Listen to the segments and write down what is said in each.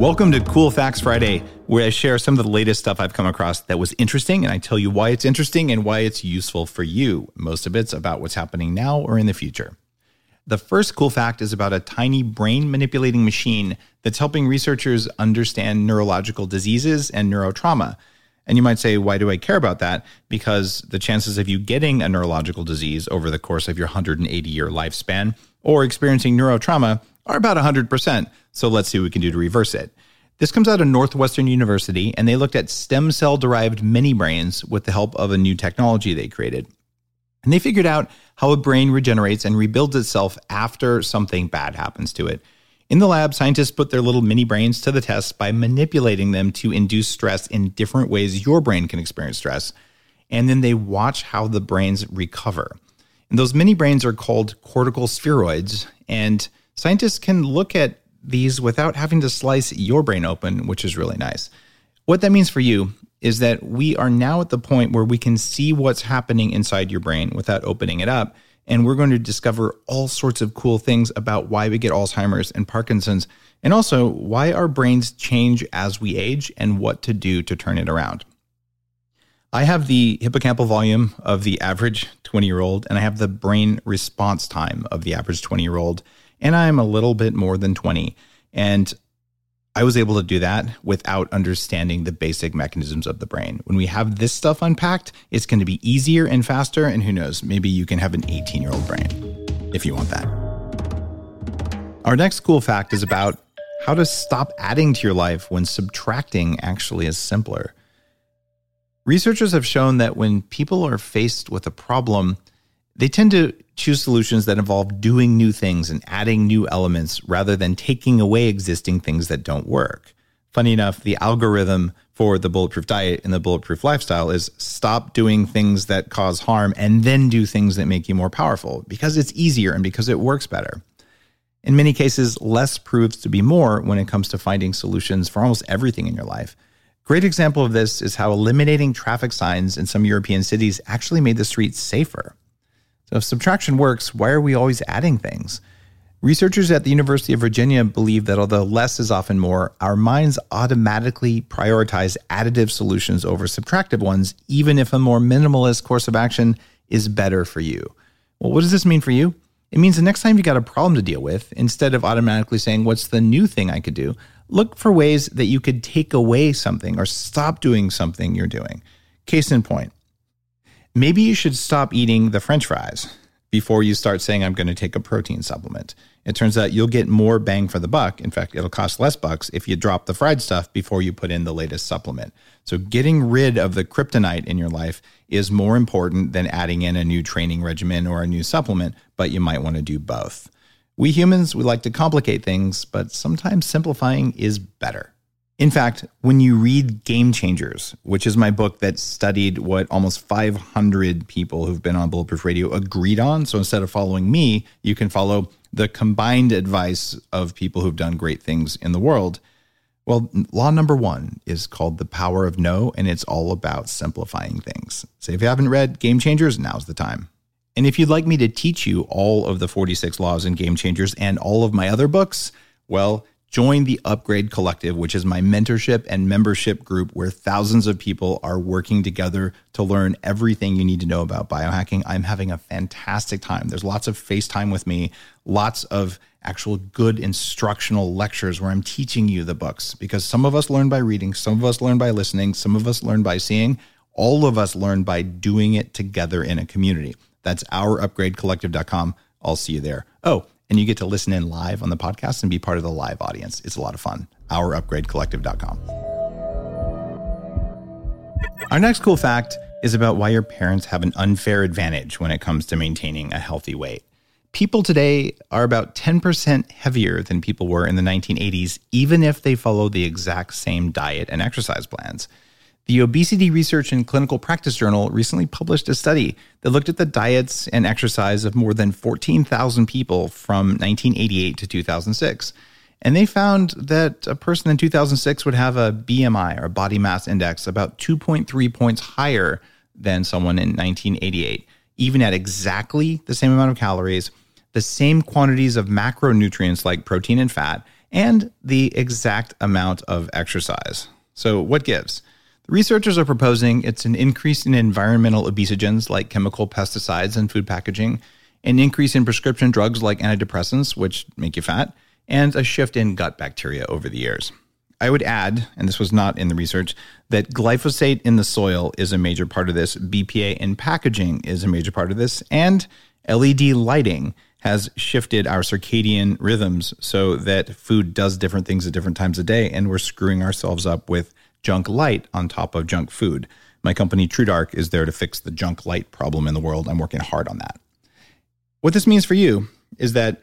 Welcome to Cool Facts Friday, where I share some of the latest stuff I've come across that was interesting, and I tell you why it's interesting and why it's useful for you. Most of it's about what's happening now or in the future. The first cool fact is about a tiny brain manipulating machine that's helping researchers understand neurological diseases and neurotrauma. And you might say, why do I care about that? Because the chances of you getting a neurological disease over the course of your 180 year lifespan or experiencing neurotrauma are about 100%. So let's see what we can do to reverse it. This comes out of Northwestern University, and they looked at stem cell derived mini brains with the help of a new technology they created. And they figured out how a brain regenerates and rebuilds itself after something bad happens to it. In the lab, scientists put their little mini brains to the test by manipulating them to induce stress in different ways your brain can experience stress. And then they watch how the brains recover. And those mini brains are called cortical spheroids. And Scientists can look at these without having to slice your brain open, which is really nice. What that means for you is that we are now at the point where we can see what's happening inside your brain without opening it up. And we're going to discover all sorts of cool things about why we get Alzheimer's and Parkinson's, and also why our brains change as we age and what to do to turn it around. I have the hippocampal volume of the average 20 year old, and I have the brain response time of the average 20 year old and I'm a little bit more than 20. And I was able to do that without understanding the basic mechanisms of the brain. When we have this stuff unpacked, it's going to be easier and faster. And who knows, maybe you can have an 18 year old brain if you want that. Our next cool fact is about how to stop adding to your life when subtracting actually is simpler. Researchers have shown that when people are faced with a problem, they tend to choose solutions that involve doing new things and adding new elements rather than taking away existing things that don't work. Funny enough, the algorithm for the bulletproof diet and the bulletproof lifestyle is stop doing things that cause harm and then do things that make you more powerful because it's easier and because it works better. In many cases, less proves to be more when it comes to finding solutions for almost everything in your life. Great example of this is how eliminating traffic signs in some European cities actually made the streets safer. So if subtraction works, why are we always adding things? Researchers at the University of Virginia believe that although less is often more, our minds automatically prioritize additive solutions over subtractive ones, even if a more minimalist course of action is better for you. Well, what does this mean for you? It means the next time you got a problem to deal with, instead of automatically saying, What's the new thing I could do? look for ways that you could take away something or stop doing something you're doing. Case in point, maybe you should stop eating the french fries before you start saying, I'm going to take a protein supplement. It turns out you'll get more bang for the buck. In fact, it'll cost less bucks if you drop the fried stuff before you put in the latest supplement. So, getting rid of the kryptonite in your life is more important than adding in a new training regimen or a new supplement, but you might want to do both. We humans, we like to complicate things, but sometimes simplifying is better. In fact, when you read Game Changers, which is my book that studied what almost 500 people who've been on Bulletproof Radio agreed on, so instead of following me, you can follow the combined advice of people who've done great things in the world. Well, law number one is called the power of no, and it's all about simplifying things. So if you haven't read Game Changers, now's the time. And if you'd like me to teach you all of the 46 laws in Game Changers and all of my other books, well, Join the Upgrade Collective, which is my mentorship and membership group where thousands of people are working together to learn everything you need to know about biohacking. I'm having a fantastic time. There's lots of FaceTime with me, lots of actual good instructional lectures where I'm teaching you the books because some of us learn by reading, some of us learn by listening, some of us learn by seeing. All of us learn by doing it together in a community. That's ourupgradecollective.com. I'll see you there. Oh, and you get to listen in live on the podcast and be part of the live audience. It's a lot of fun. OurUpgradeCollective.com. Our next cool fact is about why your parents have an unfair advantage when it comes to maintaining a healthy weight. People today are about 10% heavier than people were in the 1980s, even if they follow the exact same diet and exercise plans. The Obesity Research and Clinical Practice Journal recently published a study that looked at the diets and exercise of more than 14,000 people from 1988 to 2006. And they found that a person in 2006 would have a BMI or body mass index about 2.3 points higher than someone in 1988, even at exactly the same amount of calories, the same quantities of macronutrients like protein and fat, and the exact amount of exercise. So, what gives? Researchers are proposing it's an increase in environmental obesogens like chemical pesticides and food packaging, an increase in prescription drugs like antidepressants, which make you fat, and a shift in gut bacteria over the years. I would add, and this was not in the research, that glyphosate in the soil is a major part of this, BPA in packaging is a major part of this, and LED lighting has shifted our circadian rhythms so that food does different things at different times of day, and we're screwing ourselves up with junk light on top of junk food. My company, TrueDark, is there to fix the junk light problem in the world. I'm working hard on that. What this means for you is that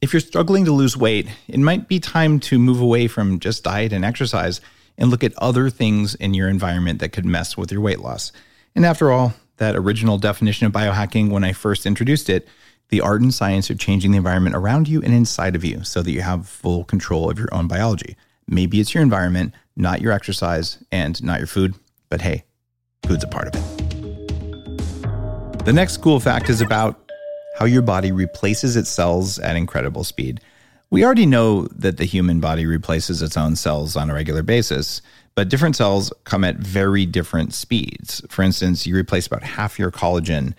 if you're struggling to lose weight, it might be time to move away from just diet and exercise and look at other things in your environment that could mess with your weight loss. And after all, that original definition of biohacking, when I first introduced it, the art and science of changing the environment around you and inside of you so that you have full control of your own biology. Maybe it's your environment, not your exercise, and not your food, but hey, food's a part of it. The next cool fact is about how your body replaces its cells at incredible speed. We already know that the human body replaces its own cells on a regular basis, but different cells come at very different speeds. For instance, you replace about half your collagen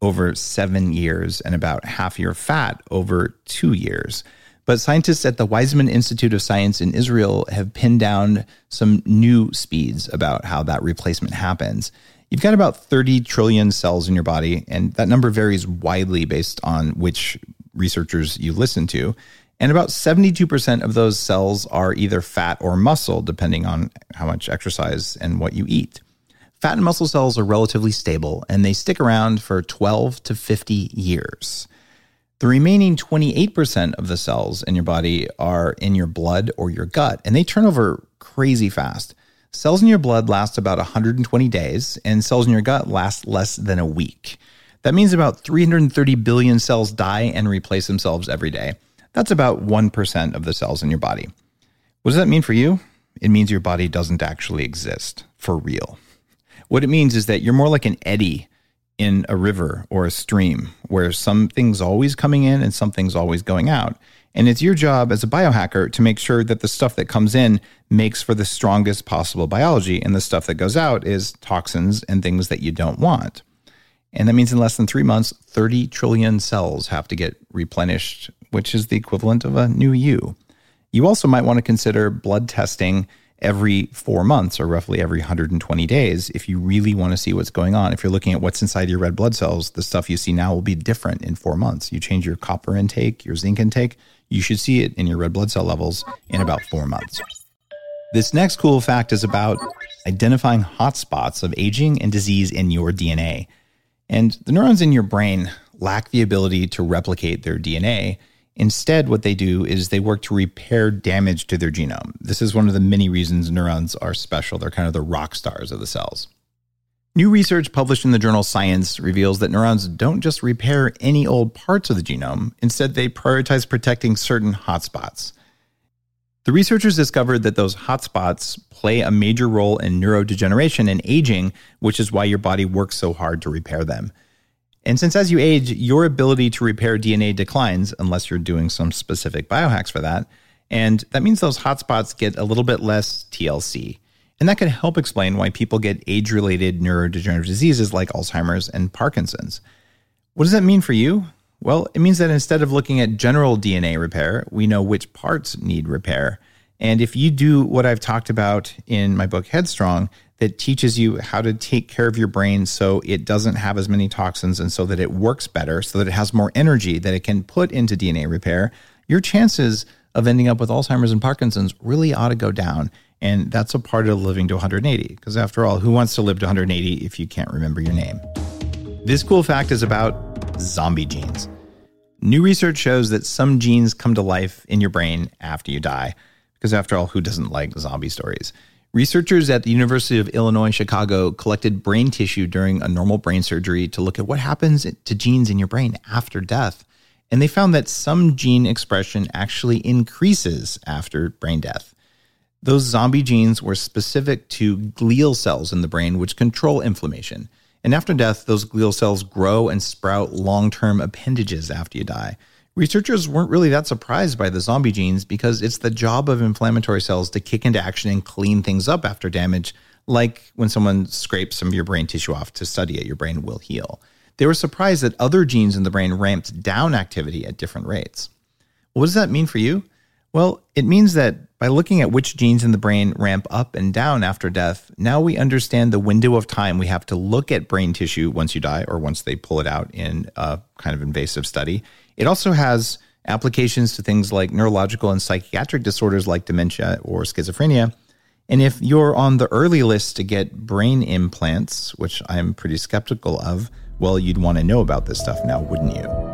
over seven years and about half your fat over two years. But scientists at the Weizmann Institute of Science in Israel have pinned down some new speeds about how that replacement happens. You've got about 30 trillion cells in your body, and that number varies widely based on which researchers you listen to. And about 72% of those cells are either fat or muscle, depending on how much exercise and what you eat. Fat and muscle cells are relatively stable and they stick around for 12 to 50 years. The remaining 28% of the cells in your body are in your blood or your gut, and they turn over crazy fast. Cells in your blood last about 120 days, and cells in your gut last less than a week. That means about 330 billion cells die and replace themselves every day. That's about 1% of the cells in your body. What does that mean for you? It means your body doesn't actually exist for real. What it means is that you're more like an eddy in a river or a stream where something's always coming in and something's always going out. And it's your job as a biohacker to make sure that the stuff that comes in makes for the strongest possible biology, and the stuff that goes out is toxins and things that you don't want. And that means in less than three months, 30 trillion cells have to get replenished, which is the equivalent of a new you. You also might want to consider blood testing every four months or roughly every 120 days if you really want to see what's going on. If you're looking at what's inside your red blood cells, the stuff you see now will be different in four months. You change your copper intake, your zinc intake, you should see it in your red blood cell levels in about four months. This next cool fact is about identifying hotspots of aging and disease in your DNA. And the neurons in your brain lack the ability to replicate their DNA. Instead, what they do is they work to repair damage to their genome. This is one of the many reasons neurons are special. They're kind of the rock stars of the cells. New research published in the journal Science reveals that neurons don't just repair any old parts of the genome, instead, they prioritize protecting certain hotspots. The researchers discovered that those hotspots play a major role in neurodegeneration and aging, which is why your body works so hard to repair them. And since as you age, your ability to repair DNA declines unless you're doing some specific biohacks for that. And that means those hotspots get a little bit less TLC. And that can help explain why people get age related neurodegenerative diseases like Alzheimer's and Parkinson's. What does that mean for you? Well, it means that instead of looking at general DNA repair, we know which parts need repair. And if you do what I've talked about in my book Headstrong, that teaches you how to take care of your brain so it doesn't have as many toxins and so that it works better, so that it has more energy that it can put into DNA repair, your chances of ending up with Alzheimer's and Parkinson's really ought to go down. And that's a part of living to 180. Because after all, who wants to live to 180 if you can't remember your name? This cool fact is about zombie genes. New research shows that some genes come to life in your brain after you die. Because after all, who doesn't like zombie stories? Researchers at the University of Illinois Chicago collected brain tissue during a normal brain surgery to look at what happens to genes in your brain after death. And they found that some gene expression actually increases after brain death. Those zombie genes were specific to glial cells in the brain, which control inflammation. And after death, those glial cells grow and sprout long term appendages after you die. Researchers weren't really that surprised by the zombie genes because it's the job of inflammatory cells to kick into action and clean things up after damage, like when someone scrapes some of your brain tissue off to study it, your brain will heal. They were surprised that other genes in the brain ramped down activity at different rates. What does that mean for you? Well, it means that by looking at which genes in the brain ramp up and down after death, now we understand the window of time we have to look at brain tissue once you die or once they pull it out in a kind of invasive study. It also has applications to things like neurological and psychiatric disorders like dementia or schizophrenia. And if you're on the early list to get brain implants, which I'm pretty skeptical of, well, you'd want to know about this stuff now, wouldn't you?